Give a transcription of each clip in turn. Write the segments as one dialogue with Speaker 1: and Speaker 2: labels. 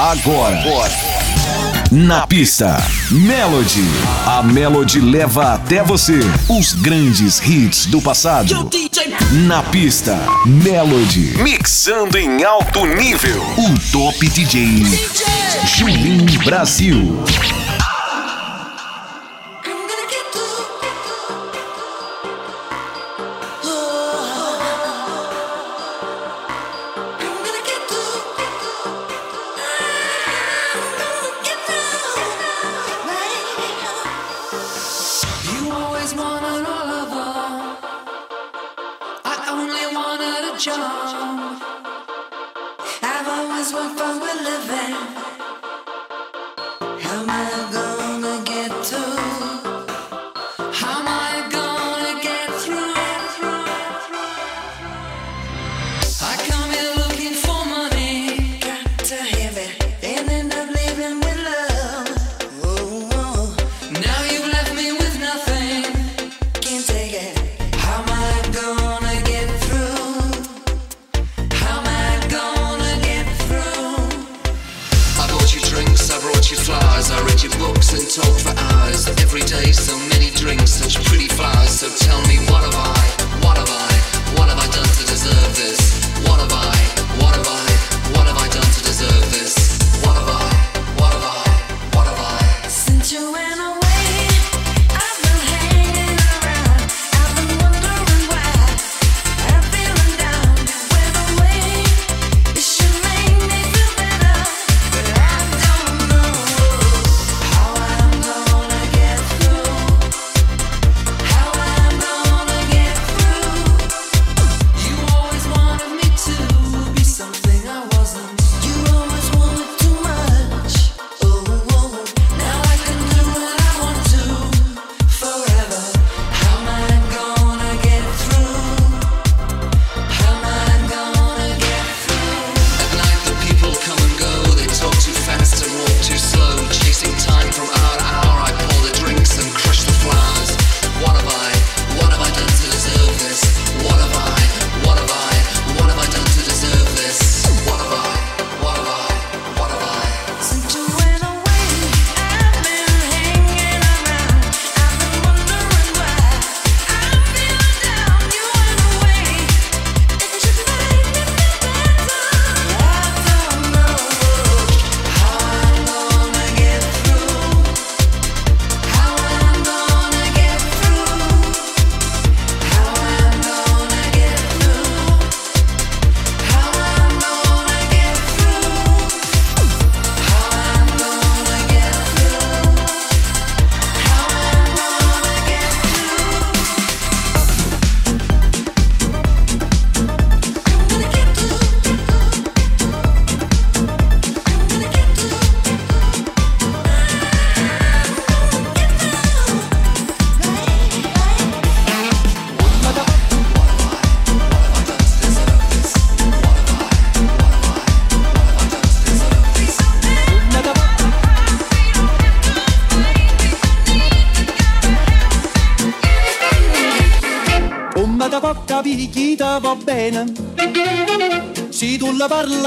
Speaker 1: Agora. Na pista, Melody. A Melody leva até você os grandes hits do passado. Na pista, Melody. Mixando em alto nível. O Top DJ. Julinho Brasil.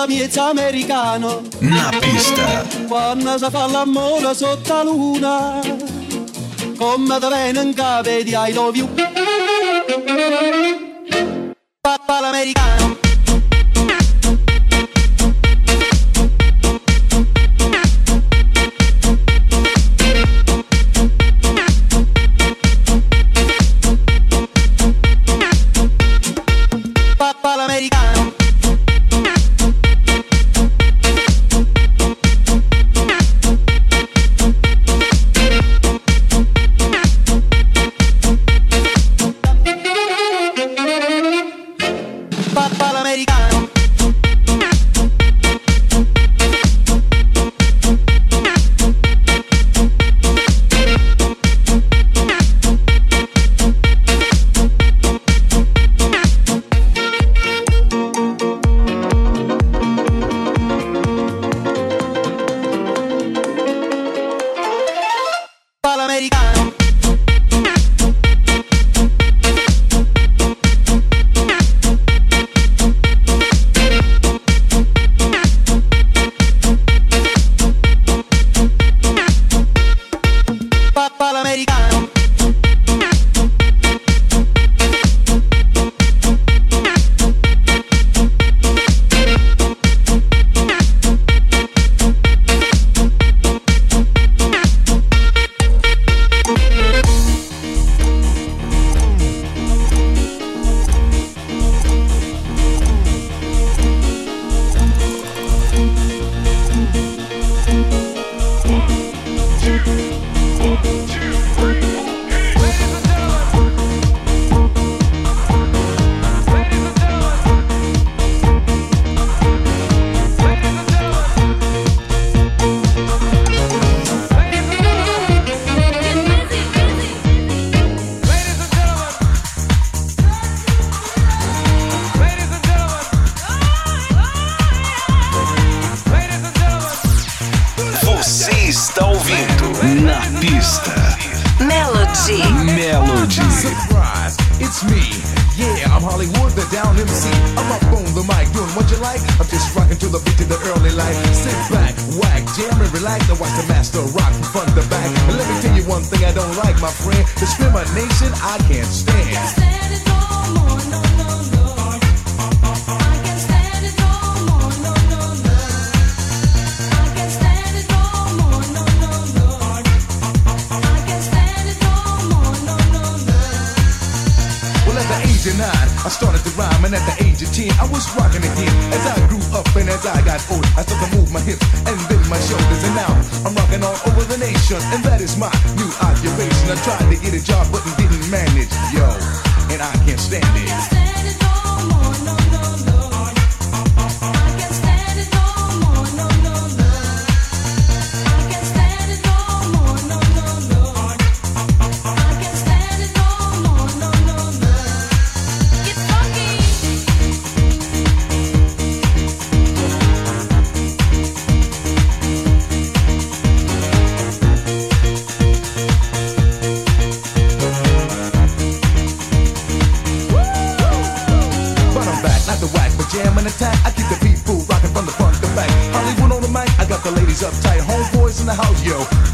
Speaker 2: Parla miezza americano.
Speaker 1: Na pista.
Speaker 2: Quando si fa l'amore sotto la luna, come viene in capo di I love you. Papà l'americano.
Speaker 3: like to watch the master rock from front to back. And let me tell you one thing I don't like, my friend. Discrimination I can't stand.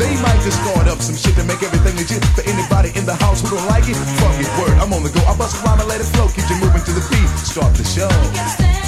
Speaker 3: They might just start up some shit to make everything legit. For anybody in the house who don't like it, fuck it, word. I'm on the go. I bust a rhyme and let it flow. Keep you moving to the beat. Start the show.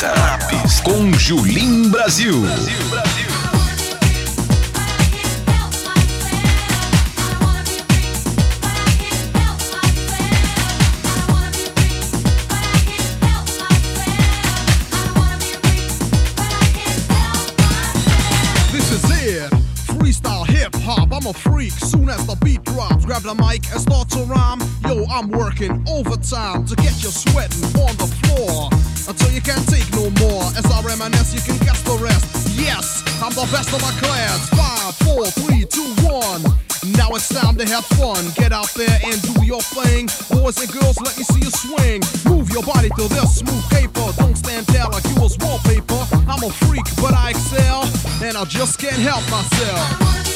Speaker 1: pista. Na pista. Com Julim
Speaker 4: Brazil. Brasil, Brasil. I'm a freak. Soon as the beat drops, grab the mic and start to rhyme. Yo, I'm working overtime to get you sweating on the floor until you can't take eminence, you can guess the rest. Yes, I'm the best of my class. Five, four, three, two, one. Now it's time to have fun. Get out there and do your thing. Boys and girls, let me see you swing. Move your body to this smooth paper. Don't stand there like you was wallpaper. I'm a freak, but I excel, and I just can't help myself.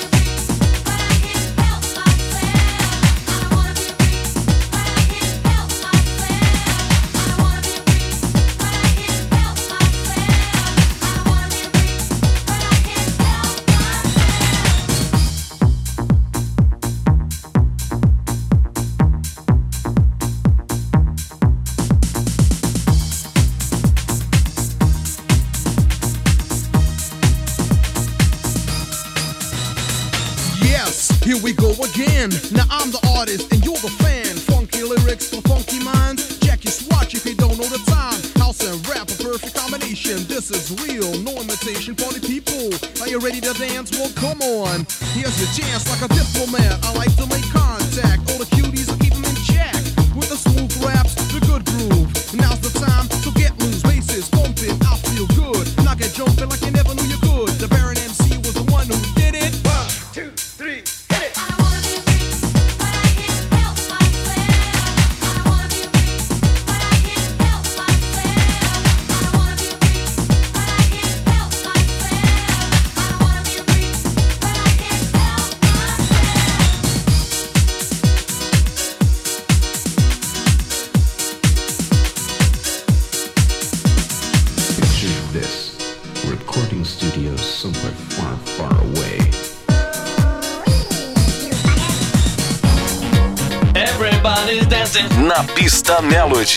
Speaker 4: again. Now I'm the artist and you're the fan. Funky lyrics for funky minds. Check your swatch if you don't know the time. House and rap, a perfect combination. This is real, no imitation for the people. Are you ready to dance? Well, come on. Here's your chance, like a diplomat. I like to make contact. All the cuties, are keep them in check. With the smooth raps, the good groove. Now's the time to get.
Speaker 1: Na pista Melody.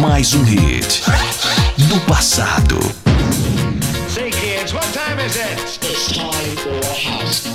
Speaker 1: Mais um hit do passado.
Speaker 5: Say, kids, what time is it?
Speaker 6: Check this out.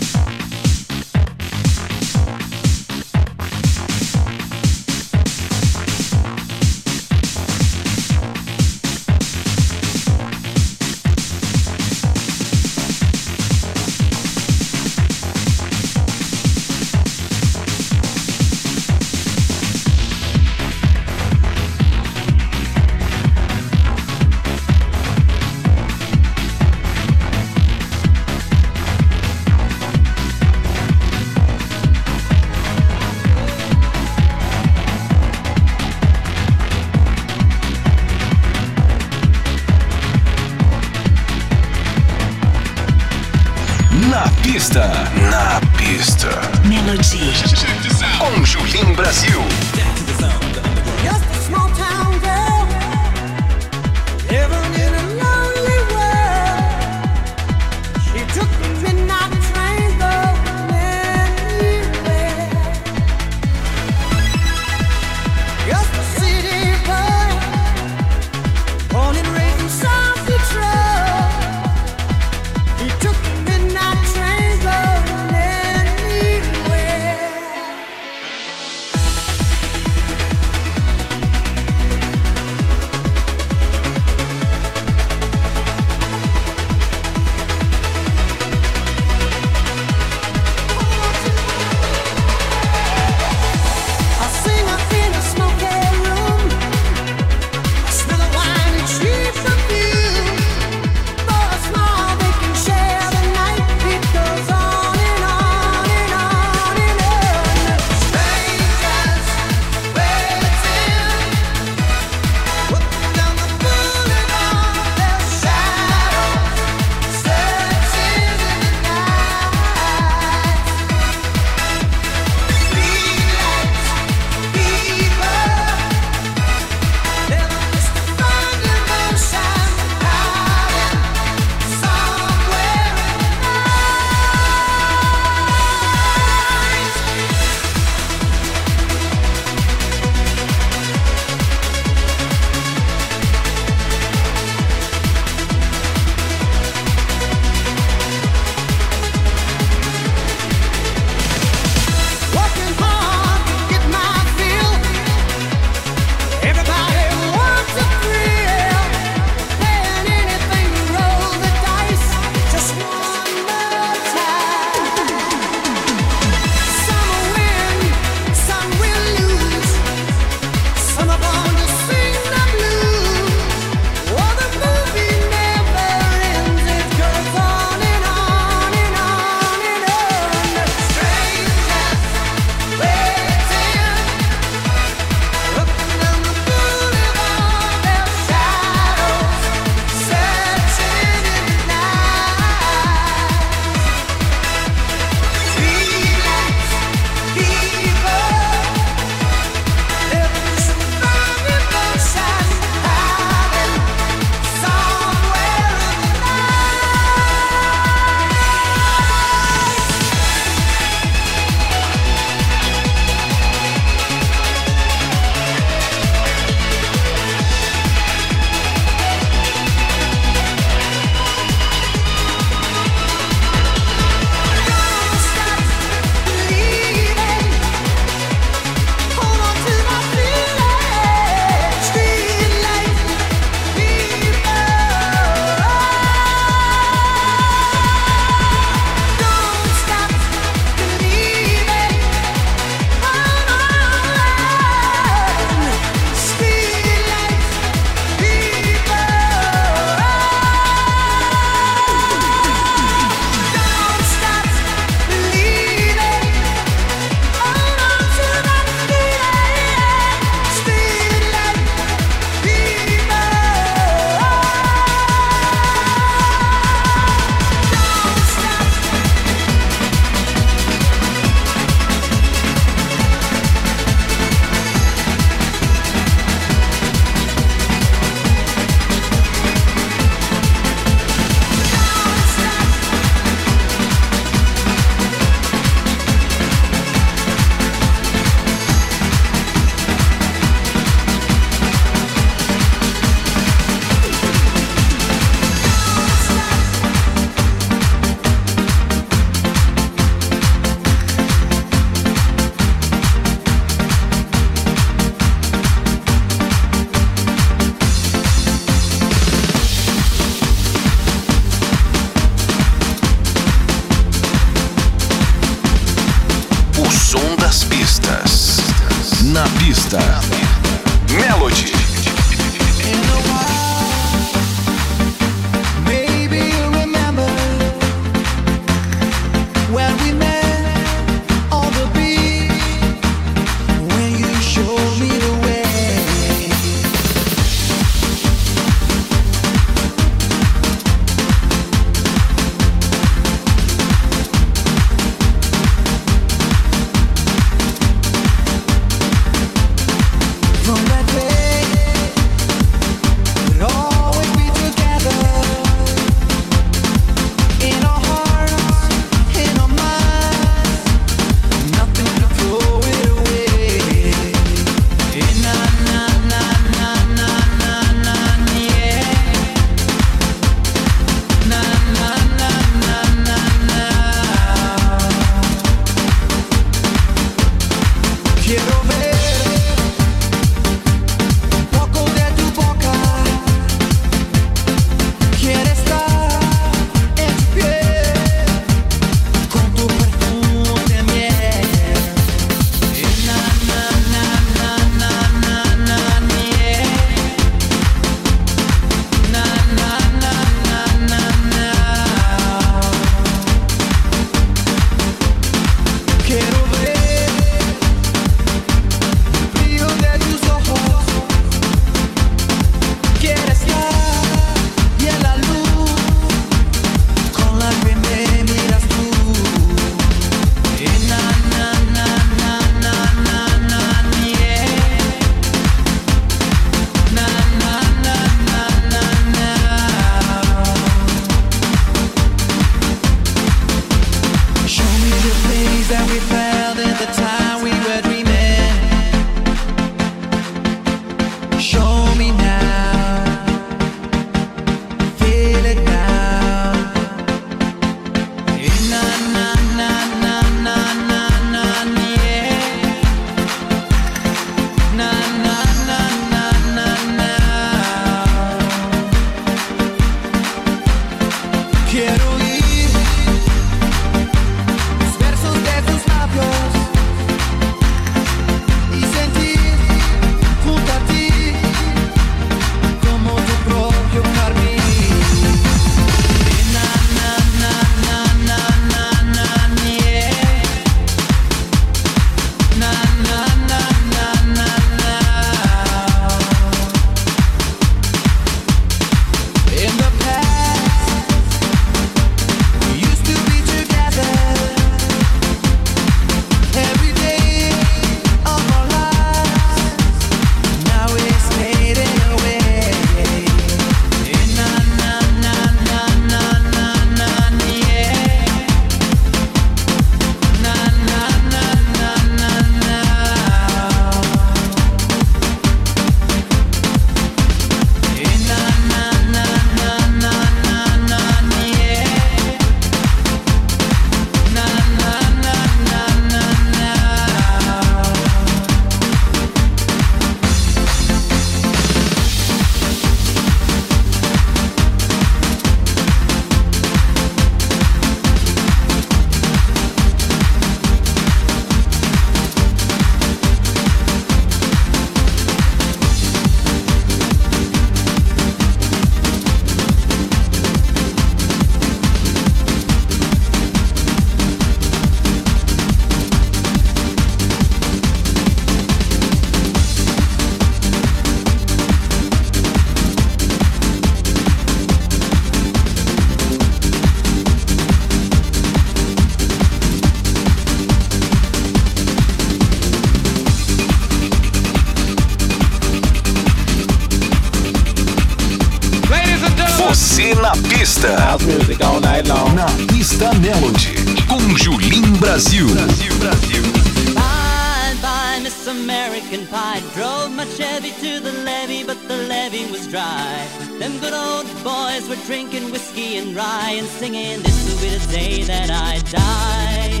Speaker 7: but the levee was dry. Them good old boys were drinking whiskey and rye and singing, This will be the day that I die.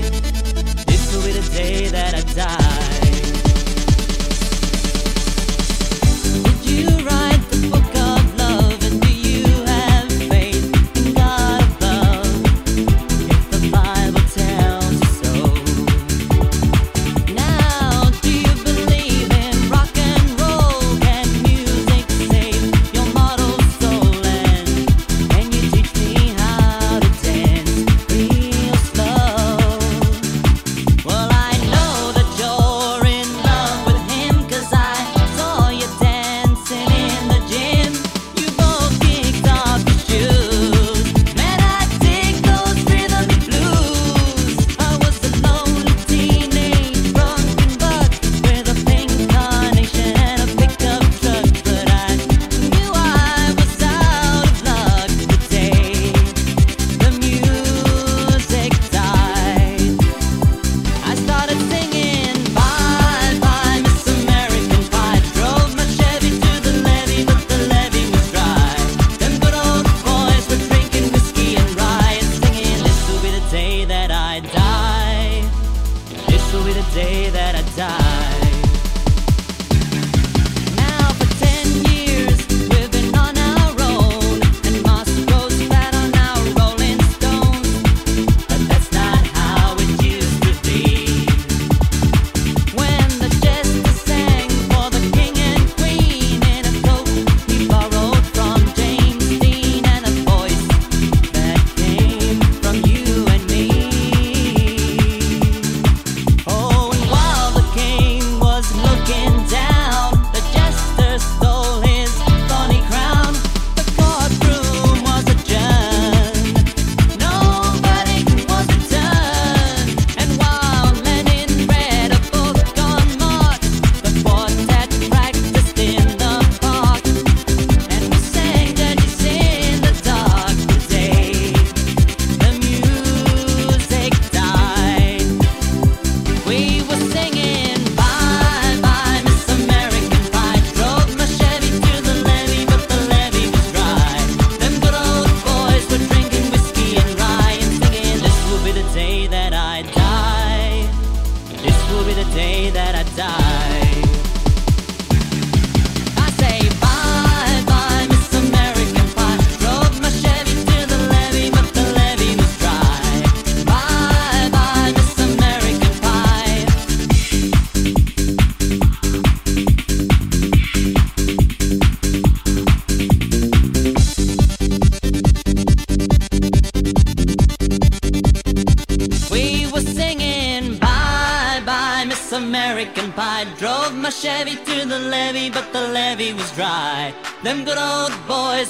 Speaker 7: This will be the day that I die.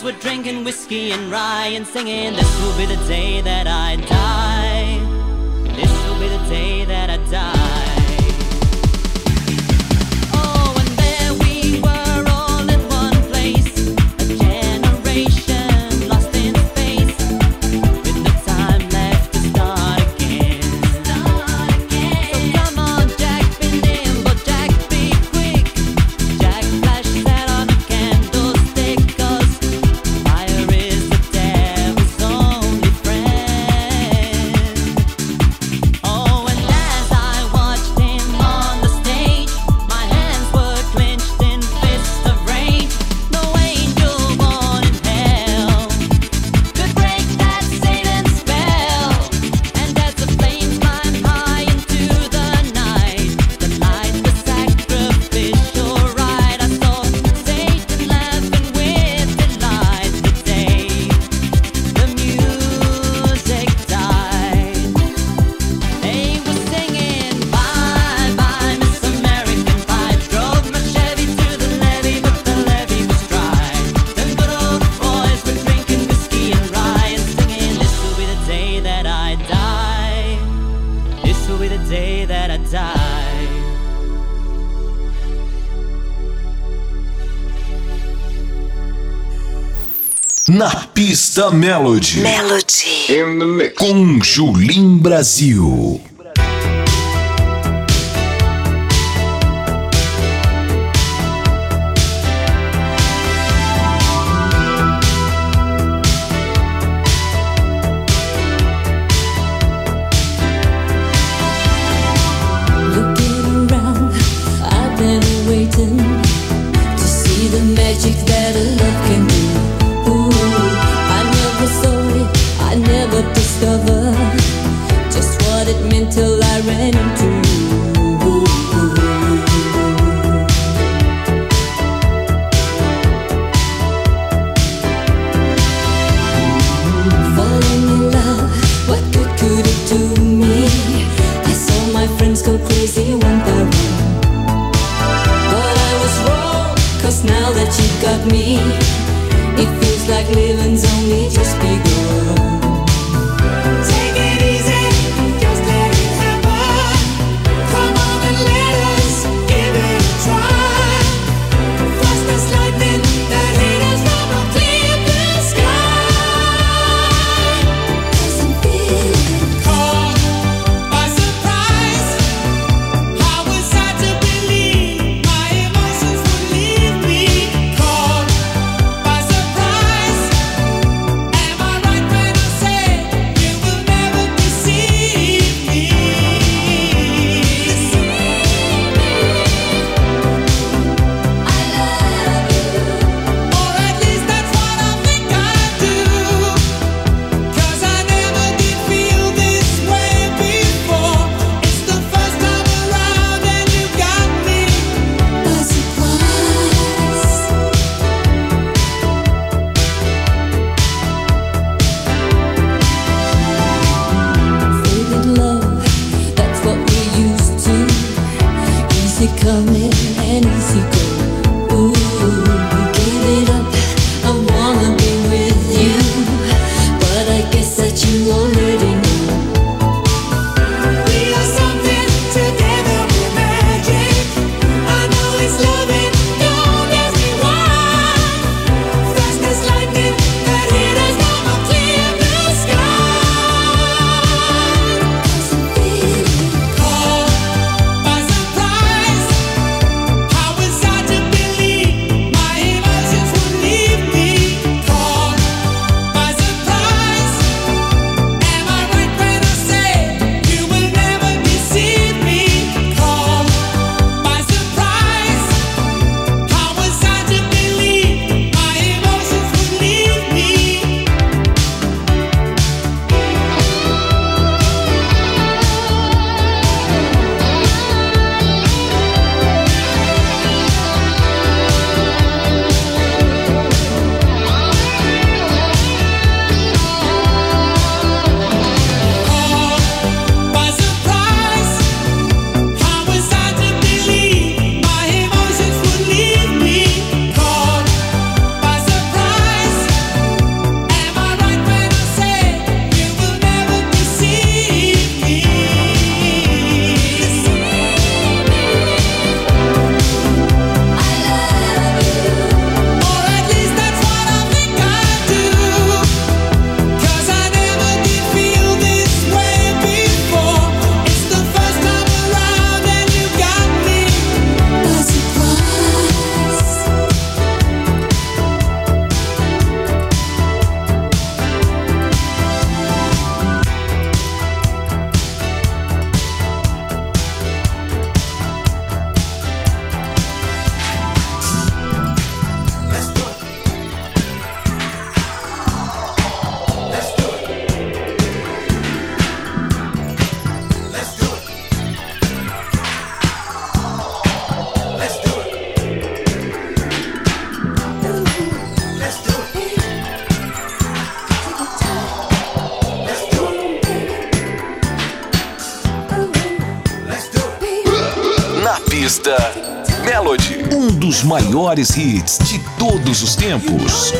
Speaker 7: were drinking whiskey and rye and singing, This will be the day that I die.
Speaker 8: Esta Melody.
Speaker 9: Melody.
Speaker 10: In the mix.
Speaker 8: Com Julim Brasil.
Speaker 11: crazy went the wrong. But I was wrong, cause now that you've got me.
Speaker 8: Melody. Um dos maiores hits de todos os tempos.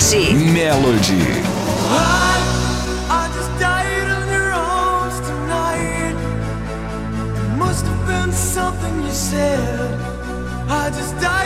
Speaker 9: Melody.
Speaker 1: Melody.
Speaker 2: I just died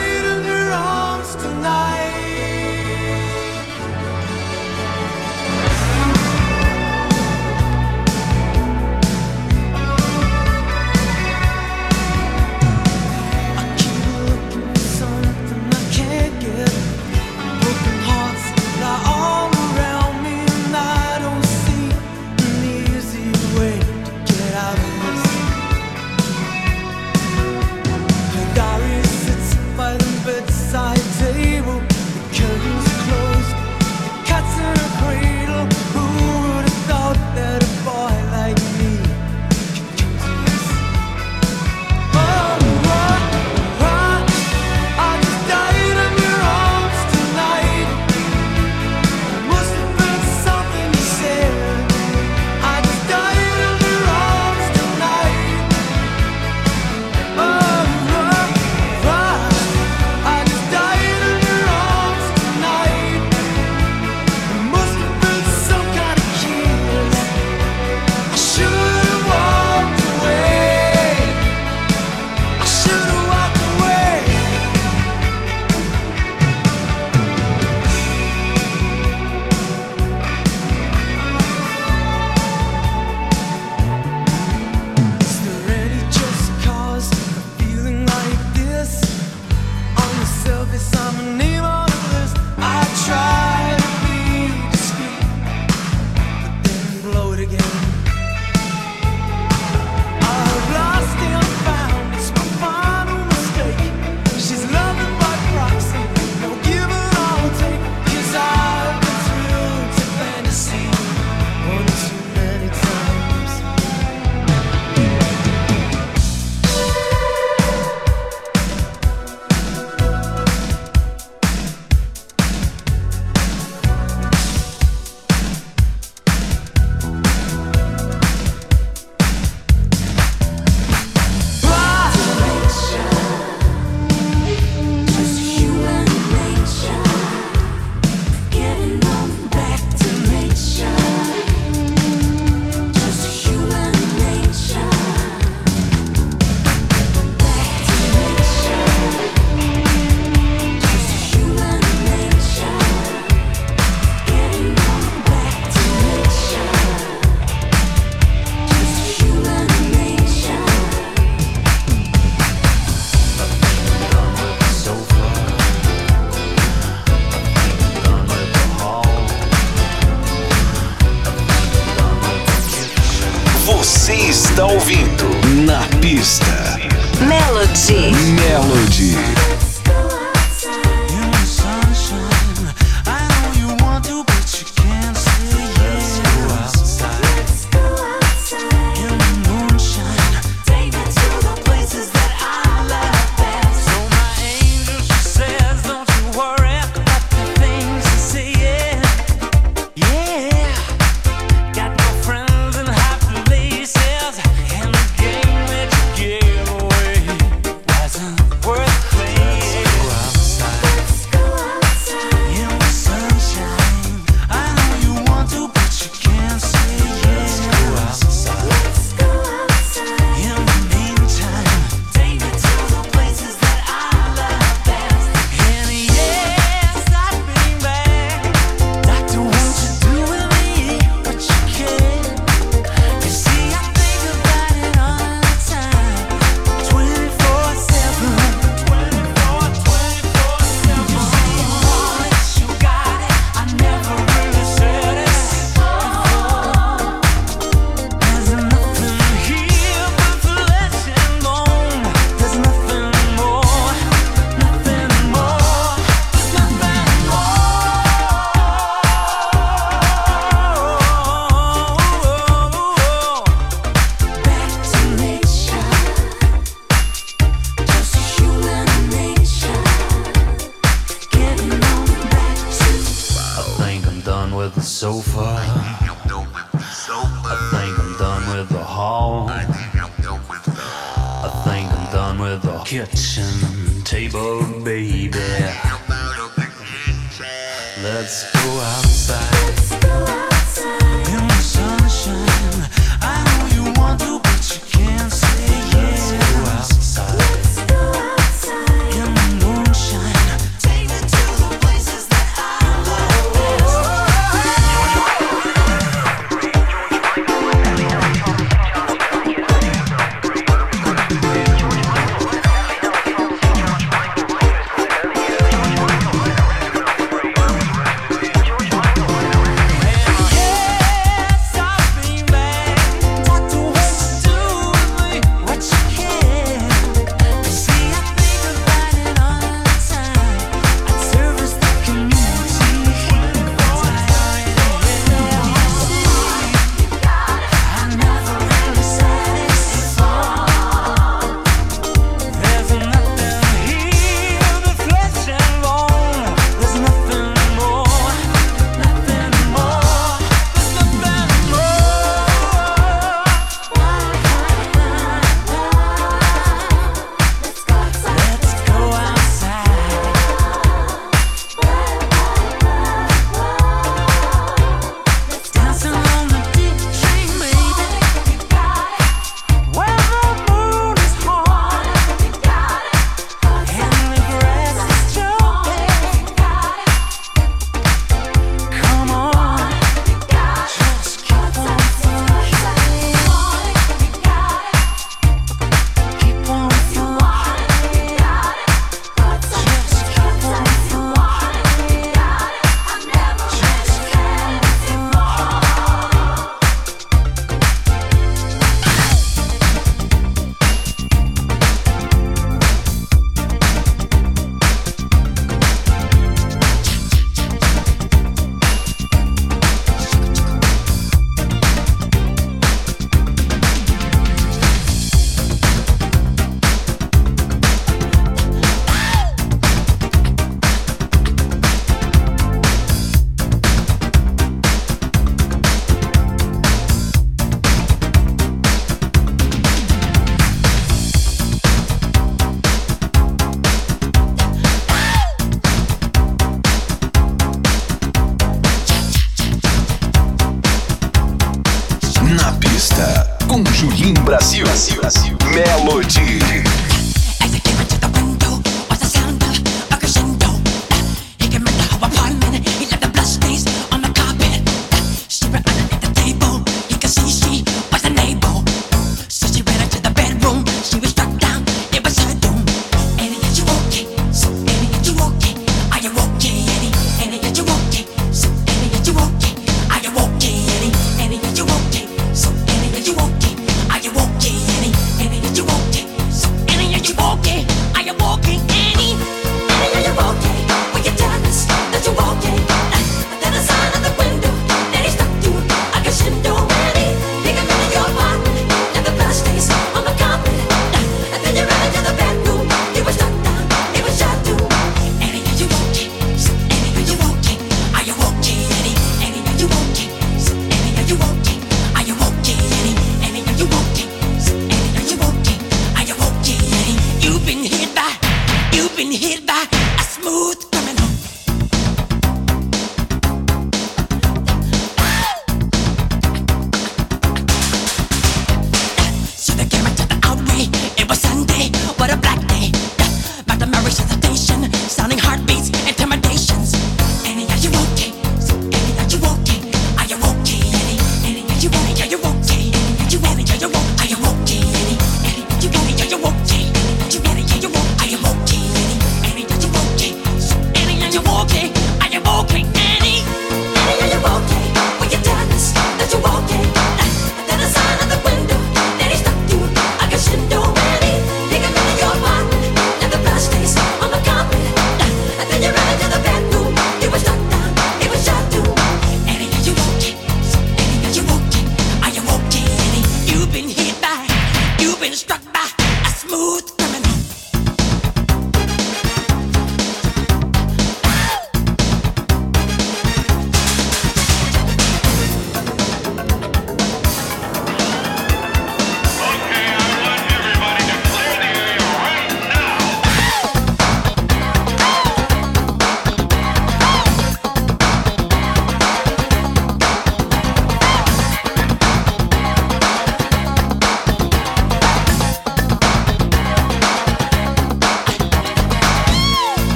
Speaker 2: been struck by a
Speaker 12: smooth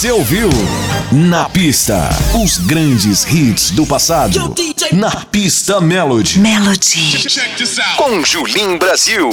Speaker 13: Você ouviu Na Pista, os grandes hits do passado. Na Pista Melody.
Speaker 9: Melody.
Speaker 13: Com Julim Brasil.